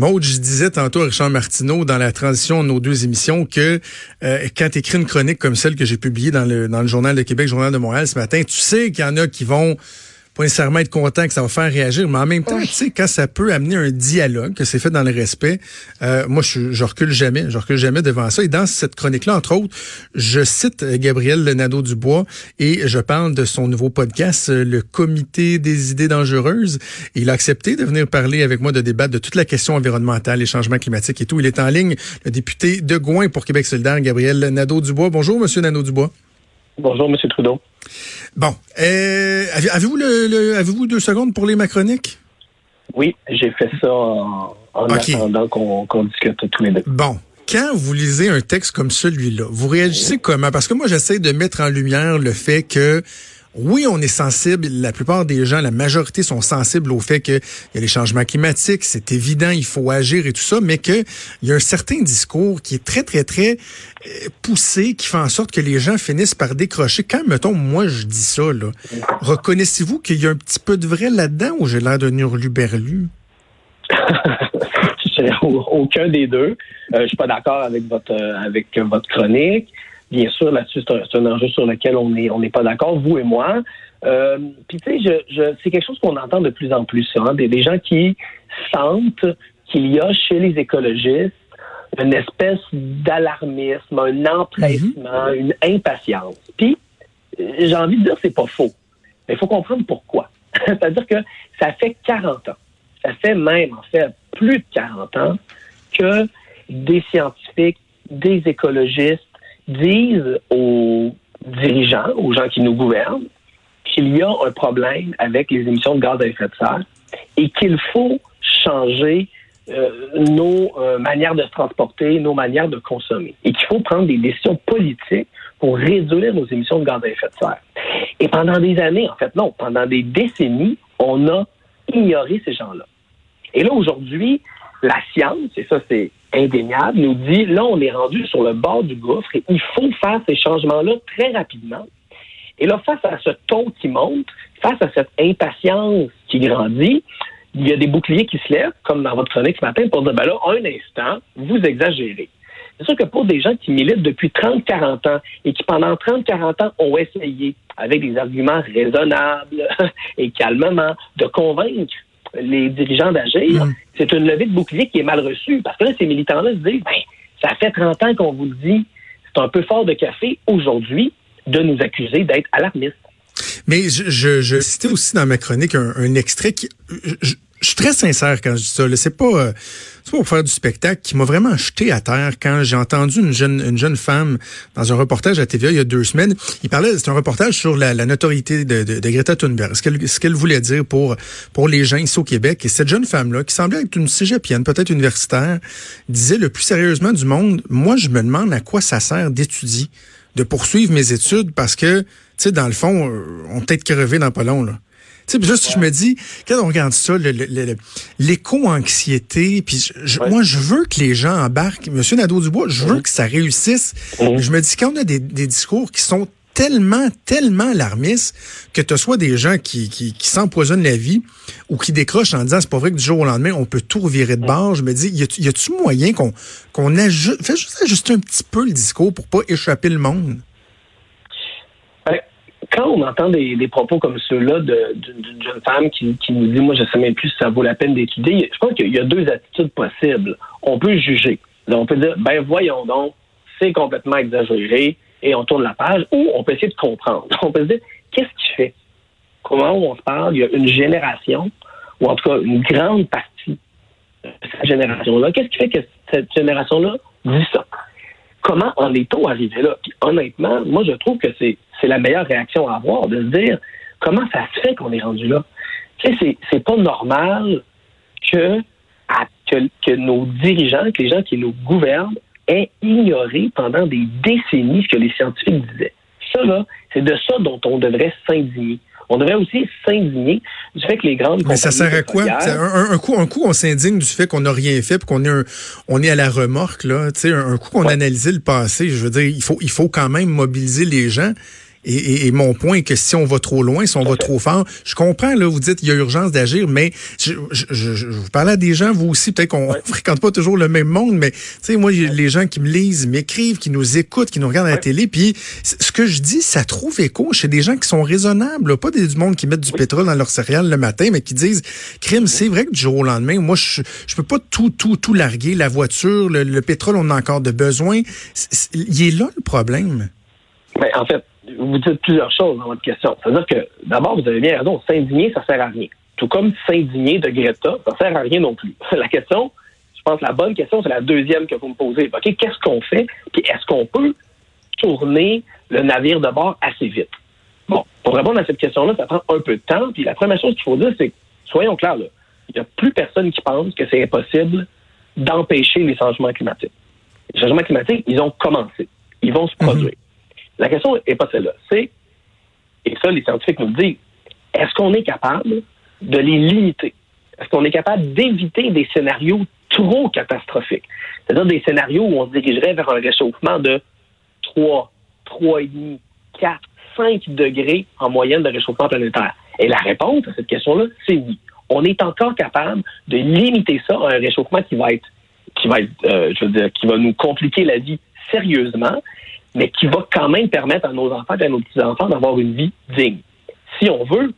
Maud, je disais tantôt à Richard Martineau dans la transition de nos deux émissions que euh, quand tu écris une chronique comme celle que j'ai publiée dans le, dans le Journal de Québec, Journal de Montréal ce matin, tu sais qu'il y en a qui vont pas nécessairement être content que ça va faire réagir, mais en même temps, tu sais, quand ça peut amener un dialogue, que c'est fait dans le respect, euh, moi, je, je recule jamais, je recule jamais devant ça. Et dans cette chronique-là, entre autres, je cite Gabriel Nadeau-Dubois et je parle de son nouveau podcast, le Comité des idées dangereuses. Et il a accepté de venir parler avec moi de débattre de toute la question environnementale, les changements climatiques et tout. Il est en ligne, le député de Gouin pour Québec solidaire, Gabriel Nadeau-Dubois. Bonjour, Monsieur Nadeau-Dubois. Bonjour, M. Trudeau. Bon. Euh, avez-vous le, le avez-vous deux secondes pour les macroniques? Oui, j'ai fait ça en, attendant qu'on qu'on discute tous les deux. Bon. Quand vous lisez un texte comme celui-là, vous réagissez comment? Parce que moi, j'essaie de mettre en lumière le fait que oui, on est sensible, la plupart des gens, la majorité sont sensibles au fait qu'il y a les changements climatiques, c'est évident, il faut agir et tout ça, mais qu'il y a un certain discours qui est très, très, très euh, poussé, qui fait en sorte que les gens finissent par décrocher. Quand, mettons, moi, je dis ça, reconnaissez-vous qu'il y a un petit peu de vrai là-dedans ou j'ai l'air d'un hurluberlu? Aucun des deux. Euh, je suis pas d'accord avec votre euh, avec votre chronique. Bien sûr, là-dessus, c'est un, enjeu sur lequel on est on n'est pas d'accord, vous et moi. Euh, Puis tu sais, je, je, c'est quelque chose qu'on entend de plus en plus, ça, hein, des, des gens qui sentent qu'il y a chez les écologistes une espèce d'alarmisme, un empressement, une impatience. Puis j'ai envie de dire c'est pas faux. Mais il faut comprendre pourquoi. C'est-à-dire que ça fait 40 ans, ça fait même en fait plus de 40 ans que des scientifiques, des écologistes disent aux dirigeants, aux gens qui nous gouvernent, qu'il y a un problème avec les émissions de gaz à effet de serre et qu'il faut changer euh, nos euh, manières de se transporter, nos manières de consommer et qu'il faut prendre des décisions politiques pour réduire nos émissions de gaz à effet de serre. Et pendant des années, en fait, non, pendant des décennies, on a ignoré ces gens-là. Et là, aujourd'hui, la science, et ça c'est indéniable, nous dit, là, on est rendu sur le bord du gouffre et il faut faire ces changements-là très rapidement. Et là, face à ce ton qui monte, face à cette impatience qui grandit, il y a des boucliers qui se lèvent, comme dans votre chronique ce matin, pour dire, ben là, un instant, vous exagérez. C'est sûr que pour des gens qui militent depuis 30-40 ans et qui pendant 30-40 ans ont essayé, avec des arguments raisonnables et calmement, de convaincre les dirigeants d'agir, Mm. c'est une levée de bouclier qui est mal reçue. Parce que là, ces militants-là se disent, ben, ça fait 30 ans qu'on vous le dit, c'est un peu fort de café aujourd'hui de nous accuser d'être alarmistes. Mais je, je, je citais aussi dans ma chronique un, un extrait qui. Je, je- suis très sincère quand je dis ça. C'est pas, euh, pas pour faire du spectacle qui m'a vraiment jeté à terre quand j'ai entendu une jeune, une jeune femme dans un reportage à TVA il y a deux semaines. Il parlait, c'est un reportage sur la, la notoriété de, de, de Greta Thunberg, ce qu'elle, qu'elle voulait dire pour, pour les gens ici au Québec. Et cette jeune femme-là, qui semblait être une cégepienne, peut-être universitaire, disait le plus sérieusement du monde, moi, je me demande à quoi ça sert d'étudier, de poursuivre mes études parce que, tu sais, dans le fond, euh, on peut peut-être crever dans pas long, là. Tu sais, juste, je me dis, quand on regarde ça, l'éco-anxiété, puis je- Ouais. moi, je veux que les gens embarquent. Monsieur Nadeau-Dubois, je veux que ça réussisse. Je me dis, quand on a des, des discours qui sont tellement, tellement alarmistes que tu soit des gens qui, qui, qui s'empoisonnent la vie ou qui décrochent en disant c'est pas vrai que du jour au lendemain on peut tout revirer de bord. Je me dis, y a-tu moyen qu'on qu'on ajuste, fait juste ajuster un petit peu le discours pour pas échapper le monde? Quand on entend des, des propos comme ceux-là d'une jeune femme qui, qui nous dit, moi, je sais même plus si ça vaut la peine d'étudier, je pense qu'il y a deux attitudes possibles. On peut juger. On peut dire, ben voyons donc, c'est complètement exagéré et on tourne la page, ou on peut essayer de comprendre. On peut se dire, qu'est-ce qui fait? Comment on se parle? Il y a une génération, ou en tout cas une grande partie de cette génération-là. Qu'est-ce qui fait que cette génération-là dit ça? Comment en est-on arrivé là? Puis honnêtement, moi, je trouve que c'est, la meilleure réaction à avoir, de se dire comment ça se fait qu'on est rendu là? Tu sais, c'est, c'est pas normal que que, que nos dirigeants, que les gens qui nous gouvernent, aient ignoré pendant des décennies ce que les scientifiques disaient. Ça, là, c'est de ça dont on devrait s'indigner. On devrait aussi s'indigner du fait que les grandes Mais ça sert à quoi? Un, un, coup, un coup, on s'indigne du fait qu'on n'a rien fait, qu'on est, un, on est à la remorque. Là. sais, un coup qu'on ouais. analysait le passé, je veux dire, il faut, il faut quand même mobiliser les gens. Et, et, et, mon point est que si on va trop loin, si on va trop fort, je comprends, là, vous dites il y a urgence d'agir, mais je, je, je, je, vous parle à des gens, vous aussi, peut-être qu'on ouais. fréquente pas toujours le même monde, mais tu sais, moi, les gens qui me lisent, m'écrivent, qui nous écoutent, qui nous regardent à la télé, puis ce que je dis, ça trouve écho chez des gens qui sont raisonnables, là, pas des, du monde qui mettent du oui. pétrole dans leur céréales le matin, mais qui disent, crime, c'est vrai que du jour au lendemain, moi, je, je peux pas tout, tout, tout larguer, la voiture, le, le pétrole, on a encore de besoin. il est là le problème. Mais en fait, vous dites plusieurs choses dans votre question. C'est-à-dire que, d'abord, vous avez bien raison, s'indigner, ça sert à rien. Tout comme s'indigner de Greta, ça sert à rien non plus. La question, je pense, la bonne question, c'est la deuxième que vous me posez. OK, qu'est-ce qu'on fait? Puis est-ce qu'on peut tourner le navire de bord assez vite? Bon, pour répondre à cette question-là, ça prend un peu de temps. Puis la première chose qu'il faut dire, c'est, soyons clairs, là, il n'y a plus personne qui pense que c'est impossible d'empêcher les changements climatiques. Les changements climatiques, ils ont commencé. Ils vont se produire. La question n'est pas celle-là. C'est, et ça, les scientifiques nous le disent, est-ce qu'on est capable de les limiter? Est-ce qu'on est capable d'éviter des scénarios trop catastrophiques? C'est-à-dire des scénarios où on se dirigerait vers un réchauffement de 3, 3,5, 4, 5 degrés en moyenne de réchauffement planétaire. Et la réponse à cette question-là, c'est oui. On est encore capable de limiter ça à un réchauffement qui va être, qui va être, euh, je veux dire, qui va nous compliquer la vie sérieusement, mais qui va quand même permettre à nos enfants et à nos petits-enfants d'avoir une vie digne. Si on veut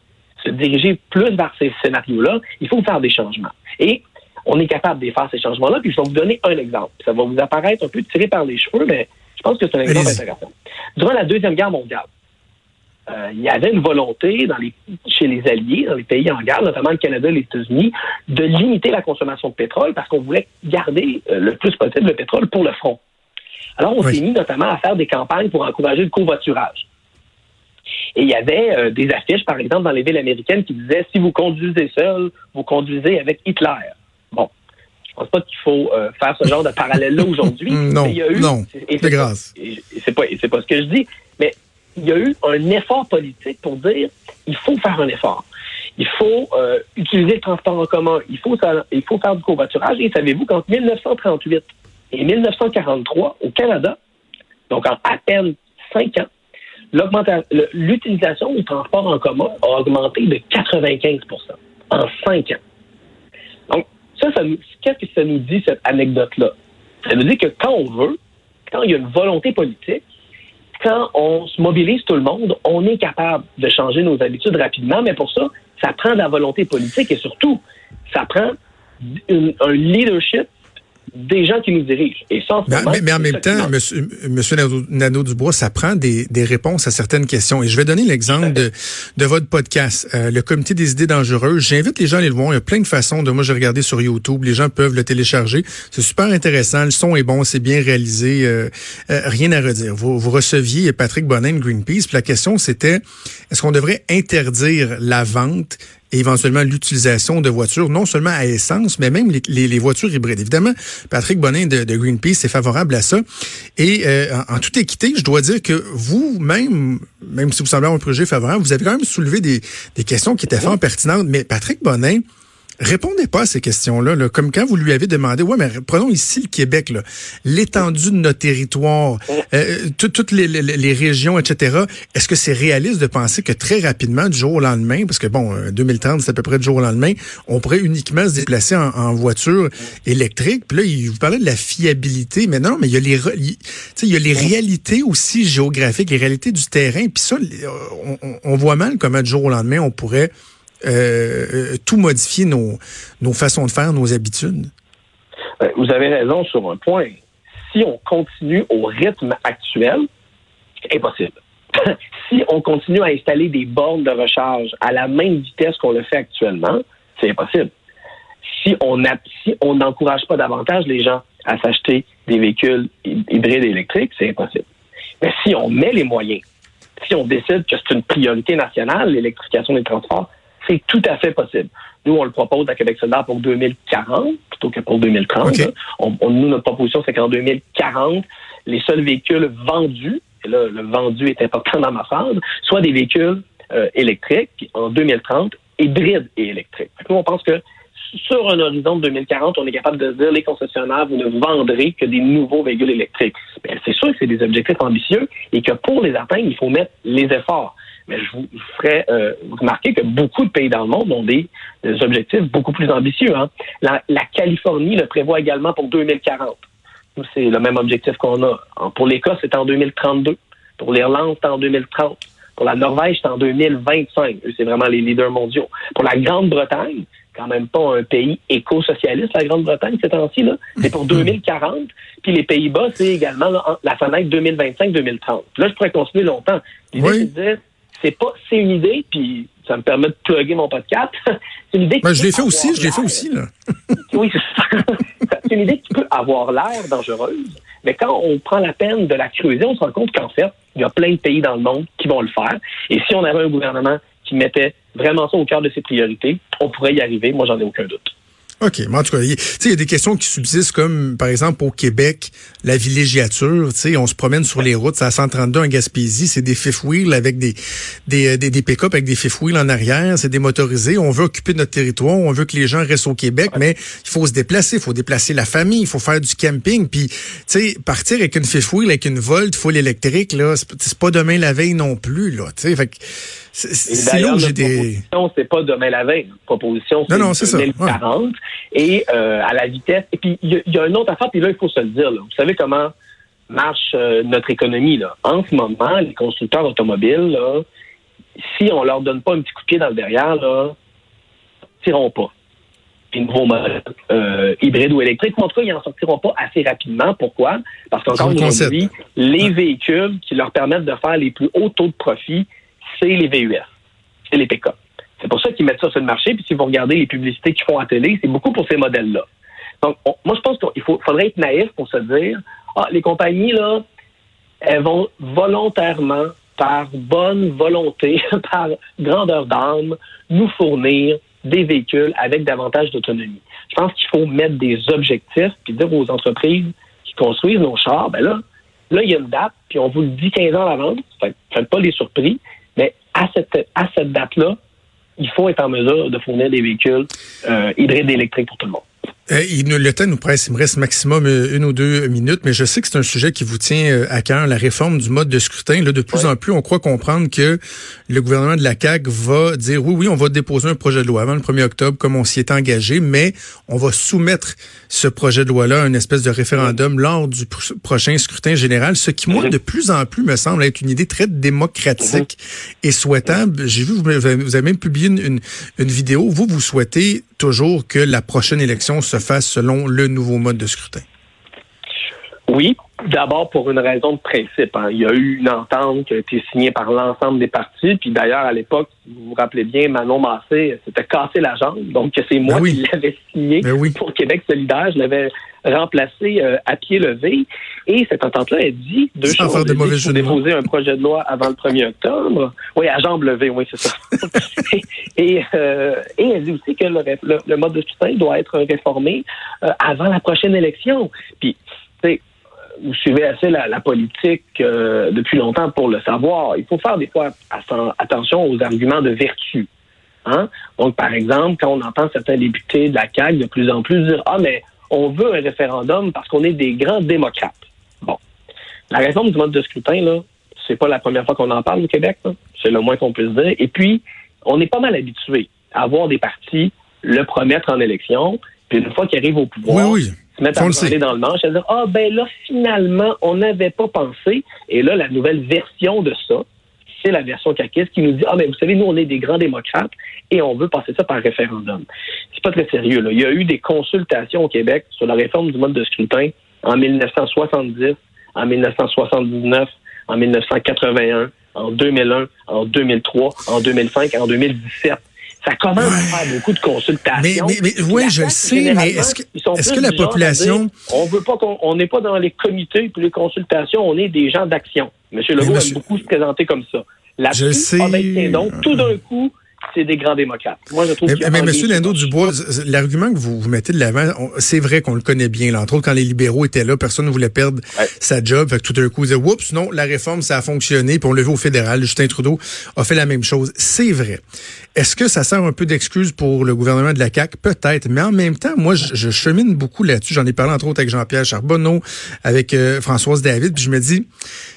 se diriger plus vers ces scénarios-là, il faut faire des changements. Et on est capable de faire ces changements-là. Puis je vais vous donner un exemple. Ça va vous apparaître un peu tiré par les cheveux, mais je pense que c'est un exemple intéressant. Durant la Deuxième Guerre mondiale, euh, il y avait une volonté dans les, chez les Alliés, dans les pays en guerre, notamment le Canada et les États-Unis, de limiter la consommation de pétrole parce qu'on voulait garder euh, le plus possible le pétrole pour le front. Alors, on oui. s'est mis notamment à faire des campagnes pour encourager le covoiturage. Et il y avait euh, des affiches, par exemple, dans les villes américaines qui disaient si vous conduisez seul, vous conduisez avec Hitler. Bon, je pense pas qu'il faut euh, faire ce genre de parallèle-là aujourd'hui. non, il y a eu, non, c'est grâce. C'est pas, c'est pas ce que je dis, mais il y a eu un effort politique pour dire il faut faire un effort. Il faut euh, utiliser le transport en commun. Il faut, ça, il faut faire du covoiturage. Et savez-vous qu'entre 1938 et 1943, au Canada, donc en à peine cinq ans, l'utilisation du transport en commun a augmenté de 95% en cinq ans. Donc, ça, ça qu'est-ce que ça nous dit, cette anecdote-là? Ça nous dit que quand on veut, quand il y a une volonté politique, quand on se mobilise tout le monde, on est capable de changer nos habitudes rapidement, mais pour ça, ça prend de la volonté politique et surtout, ça prend un leadership des gens qui nous dirigent. Et ça, en mais, moment, mais, en même temps, monsieur, monsieur Nadeau-Dubois, ça prend des, des, réponses à certaines questions. Et je vais donner l'exemple de, de votre podcast, euh, le Comité des idées dangereuses. J'invite les gens à aller le voir. Il y a plein de façons de, moi, j'ai regardé sur YouTube. Les gens peuvent le télécharger. C'est super intéressant. Le son est bon, c'est bien réalisé. Euh, euh, rien à redire. Vous, vous receviez Patrick Bonin de Greenpeace. Puis la question, c'était, est-ce qu'on devrait interdire la vente et éventuellement l'utilisation de voitures, non seulement à essence, mais même les, voitures hybrides. Évidemment, Patrick Bonin de, Greenpeace est favorable à ça. Et euh, en, toute équité, je dois dire que vous-même, même si vous semblez un projet favorable, vous avez quand même soulevé des, des questions qui étaient fort pertinentes. Mais Patrick Bonin, répondez pas à ces questions-là. Là. Comme quand vous lui avez demandé, ouais, mais prenons ici le Québec, l'étendue de notre territoire, euh, toutes les, les, les, régions, etc. Est-ce que c'est réaliste de penser que très rapidement, du jour au lendemain, parce que bon, 2030, c'est à peu près du jour au lendemain, on pourrait uniquement se déplacer en, en voiture électrique? Puis là, il vous parlait de la fiabilité, mais non, mais il y a les, il, il y a les réalités aussi géographiques, les réalités du terrain. Puis ça, on, on voit mal comment du jour au lendemain, on pourrait euh, tout modifier nos, nos façons de faire, nos habitudes? Ben, vous avez raison sur un point. Si on continue au rythme actuel, impossible. si on continue à installer des bornes de recharge à la même vitesse qu'on le fait actuellement, c'est impossible. Si on si n'encourage pas davantage les gens à s'acheter des véhicules hybrides électriques, c'est impossible. Mais si on met les moyens, si on décide que c'est une priorité nationale, l'électrification des transports, C'est tout à fait possible. Nous, on le propose à Québec solidaire pour 2040 plutôt que pour 2030. OK. On, on- nous, notre proposition, c'est qu'en 2040, les seuls véhicules vendus, et là, le vendu est important dans ma phrase, soient des véhicules euh, électriques, puis en 2030, hybrides et électriques. Nous, on pense que sur un horizon de 2040, on est capable de dire les concessionnaires, vous ne vendrez que des nouveaux véhicules électriques. Mais c'est sûr que c'est des objectifs ambitieux et que pour les atteindre, il faut mettre les efforts. Mais je vous ferai euh, remarquer que beaucoup de pays dans le monde ont des, des objectifs beaucoup plus ambitieux. hein. La, la Californie le prévoit également pour 2040. Nous, c'est le même objectif qu'on a. Pour l'Écosse, c'est en 2032. Pour l'Irlande, c'est en 2030. Pour la Norvège, c'est en 2025. Eux, c'est vraiment les leaders mondiaux. Pour la Grande-Bretagne, quand même pas un pays éco-socialiste, la Grande-Bretagne, ces temps-ci, là, c'est pour 2040. Puis les Pays-Bas, c'est également là, la fenêtre 2025-2030. Là, je pourrais continuer longtemps. L'idée, Oui. c'est de dire, c'est pas, c'est une idée, puis ça me permet de plugger mon podcast. c'est une idée Ben, je l'ai fait aussi, je l'ai fait aussi, là. oui, c'est ça. c'est une idée qui peut avoir l'air dangereuse, mais quand on prend la peine de la creuser, on se rend compte qu'en fait, il y a plein de pays dans le monde qui vont le faire. Et si on avait un gouvernement qui mettait vraiment ça au cœur de ses priorités, on pourrait y arriver. Moi, j'en ai aucun doute. OK. Mais en tout cas, il tu sais, il y a des questions qui subsistent comme, par exemple, au Québec, la villégiature. Tu sais, on se promène sur les routes, c'est à 132 en Gaspésie, c'est des fifth wheels avec des, des, euh, des, des pick-up avec des fifth wheels en arrière, c'est des motorisés. On veut occuper notre territoire, on veut que les gens restent au Québec, mais il faut se déplacer, il faut déplacer la famille, il faut faire du camping. Puis, tu sais, partir avec une fifth wheel, avec une Volt full électrique, là, c'est pas demain la veille non plus, là. Tu sais, fait que c'est là où c'est pas demain la veille. Proposition, c'est Non, non, c'est ça, 2040. Et euh, à la vitesse. Et puis, il y, a- il y a une autre affaire, puis là, il faut se le dire. là. Vous savez comment marche euh, notre économie. Là. En ce moment, les constructeurs automobiles, là, si on leur donne pas un petit coup de pied dans le derrière, là, sortiront pas. Les nouveaux modèles euh, hybrides ou électriques, ou en tout cas, ils n'en sortiront pas assez rapidement. Pourquoi? Parce qu'encore aujourd'hui, les véhicules qui leur permettent de faire les plus hauts taux de profit, c'est les VUS, c'est les pick-up. C'est pour ça qu'ils mettent ça sur le marché. Puis si vous regardez les publicités qu'ils font à télé, c'est beaucoup pour ces modèles-là. Donc, on- moi, je pense qu'il faudrait être naïf pour se dire, ah, les compagnies, là, elles vont volontairement, par bonne volonté, par grandeur d'âme, nous fournir des véhicules avec davantage d'autonomie. Je pense qu'il faut mettre des objectifs puis dire aux entreprises qui construisent nos chars, ben là, là, il y a une date, puis on vous le dit 15 ans à l'avance. Fait, faites pas les surpris, à cette, à cette date-là, il faut être en mesure de fournir des véhicules euh, hybrides et électriques pour tout le monde. Euh, il nous- le temps nous presse, il me reste maximum euh, une ou deux minutes, mais je sais que c'est un sujet qui vous tient euh, à cœur, la réforme du mode de scrutin. Là, de plus Ouais. en plus, on croit comprendre que le gouvernement de la CAQ va dire oui, oui, on va déposer un projet de loi avant le 1er octobre, comme on s'y est engagé, mais on va soumettre ce projet de loi-là à une espèce de référendum lors du pr- prochain scrutin général, ce qui, moi, de plus en plus me semble être une idée très démocratique et souhaitable. J'ai vu, vous avez vous avez même publié une, une, une vidéo. Vous, vous souhaitez toujours que la prochaine élection se fasse selon le nouveau mode de scrutin. Oui, d'abord pour une raison de principe. hein. Il y a eu une entente qui a été signée par l'ensemble des partis. Puis d'ailleurs, à l'époque, vous vous rappelez bien, Manon Massé s'était cassé la jambe. Donc c'est moi Ben oui. qui l'avais signé Ben oui. pour Québec solidaire. Je l'avais remplacé euh, à pied levé. Et cette entente-là, elle dit deux Sans choses. faire de mauvais de déposer un projet de loi avant le 1er octobre. Oui, à jambe levée, oui, c'est ça. et, euh, et elle dit aussi que le, le- le mode de scrutin doit être réformé euh, avant la prochaine élection. Puis, vous suivez assez la, la politique euh, depuis longtemps pour le savoir. Il faut faire des fois atten- attention aux arguments de vertu. Hein? Donc, par exemple, quand on entend certains députés de la CAQ de plus en plus dire Ah, mais on veut un référendum parce qu'on est des grands démocrates. Bon. La réforme du mode de scrutin, là, c'est pas la première fois qu'on en parle au Québec. C'est le moins qu'on puisse dire. Et puis, on est pas mal habitué à voir des partis le promettre en élection, puis une fois qu'ils arrivent au pouvoir, Oui, oui. Se mettre On à sait. dans le manche, à dire Ah, ben là, finalement, on n'avait pas pensé. Et là, la nouvelle version de ça, c'est la version caquiste qui nous dit Ah, mais vous savez, nous, on est des grands démocrates et on veut passer ça par référendum. C'est pas très sérieux. Là. Il y a eu des consultations au Québec sur la réforme du mode de scrutin en 1970, en 1979, en 1981, en 2001, en 2003, en 2005, en 2017. Ça commence à faire beaucoup de Mais, consultations. mais, mais Puis oui, la je le sais, mais est-ce que, plus que la population... dire, on veut pas qu'on on n'est pas dans les comités puis les consultations, on est des gens d'action. Monsieur Legault monsieur- aime beaucoup se présenter comme ça. Je Là-dessus, sais. ah ben, tiens donc, tout d'un coup, c'est des grands démocrates. Moi, je trouve mais, mais Monsieur Lindo Dubois, l'argument que vous, vous mettez de l'avant, c'est vrai qu'on le connaît bien. Là. Entre autres, quand les libéraux étaient là, personne ne voulait perdre sa job. Fait que tout d'un coup, ils disaient, oups, non, la réforme, ça a fonctionné. Puis on le au fédéral. Justin Trudeau a fait la même chose. C'est vrai. Est-ce que ça sert un peu d'excuse pour le gouvernement de la CAQ? Peut-être. Mais en même temps, moi, je, je chemine beaucoup là-dessus. J'en ai parlé entre autres avec Jean-Pierre Charbonneau, avec euh, Françoise David. Puis je me dis,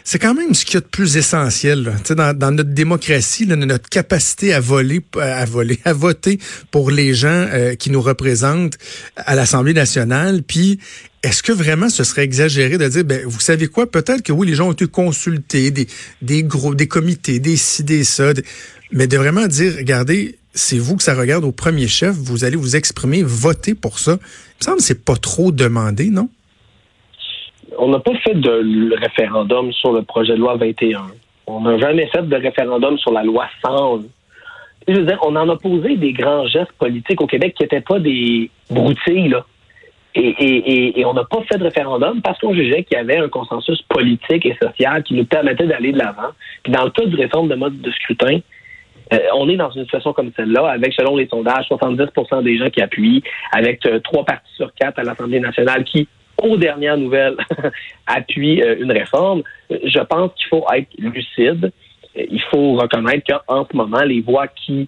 c'est quand même ce qu'il y a de plus essentiel là. Dans, dans notre démocratie, là, notre capacité à voler à voter pour les gens euh, qui nous représentent à l'Assemblée nationale. Puis, est-ce que vraiment ce serait exagéré de dire, ben, vous savez quoi, peut-être que oui, les gens ont été consultés, des, des groupes, des comités, des ça, mais de vraiment dire, regardez, c'est vous que ça regarde au premier chef, vous allez vous exprimer, voter pour ça. Il me semble que c'est pas trop demandé, non? On n'a pas fait de référendum sur le projet de loi 21. On n'a jamais fait de référendum sur la loi 100 je veux dire, on en a posé des grands gestes politiques au Québec qui n'étaient pas des broutilles, là. Et, et, et, on n'a pas fait de référendum parce qu'on jugeait qu'il y avait un consensus politique et social qui nous permettait d'aller de l'avant. Puis dans le cas du réforme de mode de scrutin, euh, on est dans une situation comme celle-là, avec, selon les sondages, 70% des gens qui appuient, avec euh, trois partis sur quatre à l'Assemblée nationale qui, aux dernières nouvelles, appuient euh, une réforme. Je pense qu'il faut être lucide il faut reconnaître qu'en ce moment, les voix qui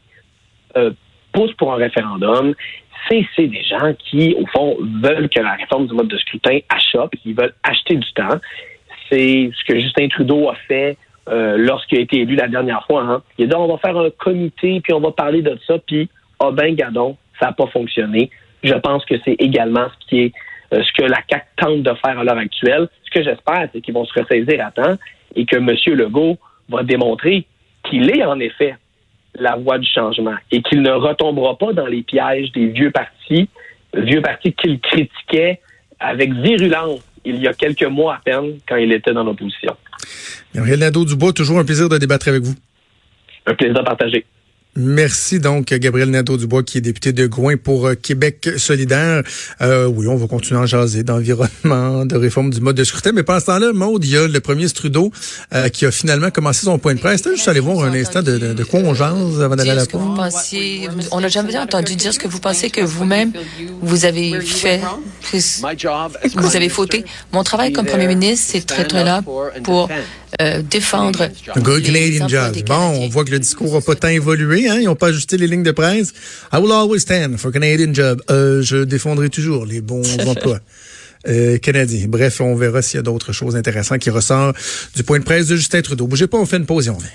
euh, poussent pour un référendum, c'est des gens qui, au fond, veulent que la réforme du mode de scrutin achoppe, qui veulent acheter du temps. C'est ce que Justin Trudeau a fait euh, lorsqu'il a été élu la dernière fois. Hein. Il a dit on va faire un comité, puis on va parler de ça, puis ah ben gadon, ça n'a pas fonctionné. Je pense que c'est également ce qui est euh, ce que la CAC tente de faire à l'heure actuelle. Ce que j'espère, c'est qu'ils vont se ressaisir à temps et que M. Legault va démontrer qu'il est en effet la voie du changement et qu'il ne retombera pas dans les pièges des vieux partis, vieux partis qu'il critiquait avec virulence il y a quelques mois à peine quand il était dans l'opposition. Gabriel Nadeau-Dubois, toujours un plaisir de débattre avec vous. Un plaisir partagé. Merci donc Gabriel Nadeau-Dubois qui est député de Gouin pour euh, Québec solidaire. Euh, oui, on va continuer à jaser d'environnement, de réforme du mode de scrutin. Mais pendant ce temps-là, Maude, il y a le premier Trudeau euh, qui a finalement commencé son point de presse. Juste aller voir un instant de, de, de quoi on jase avant d'aller à la pause. On n'a jamais entendu dire ce que vous pensez que vous-même, vous avez fait, vous avez fauté. Mon travail comme premier ministre, c'est très là pour euh, défendre. Good Canadian Jazz. Bon, on voit que le discours n'a pas tant évolué. Hein? Ils n'ont pas ajusté les lignes de presse. I will always stand for Canadian job. Euh, je défendrai toujours les bons emplois. Euh, canadiens. Bref, on verra s'il y a d'autres choses intéressantes qui ressortent du point de presse de Justin Trudeau. Bougez pas, on fait une pause et on vient.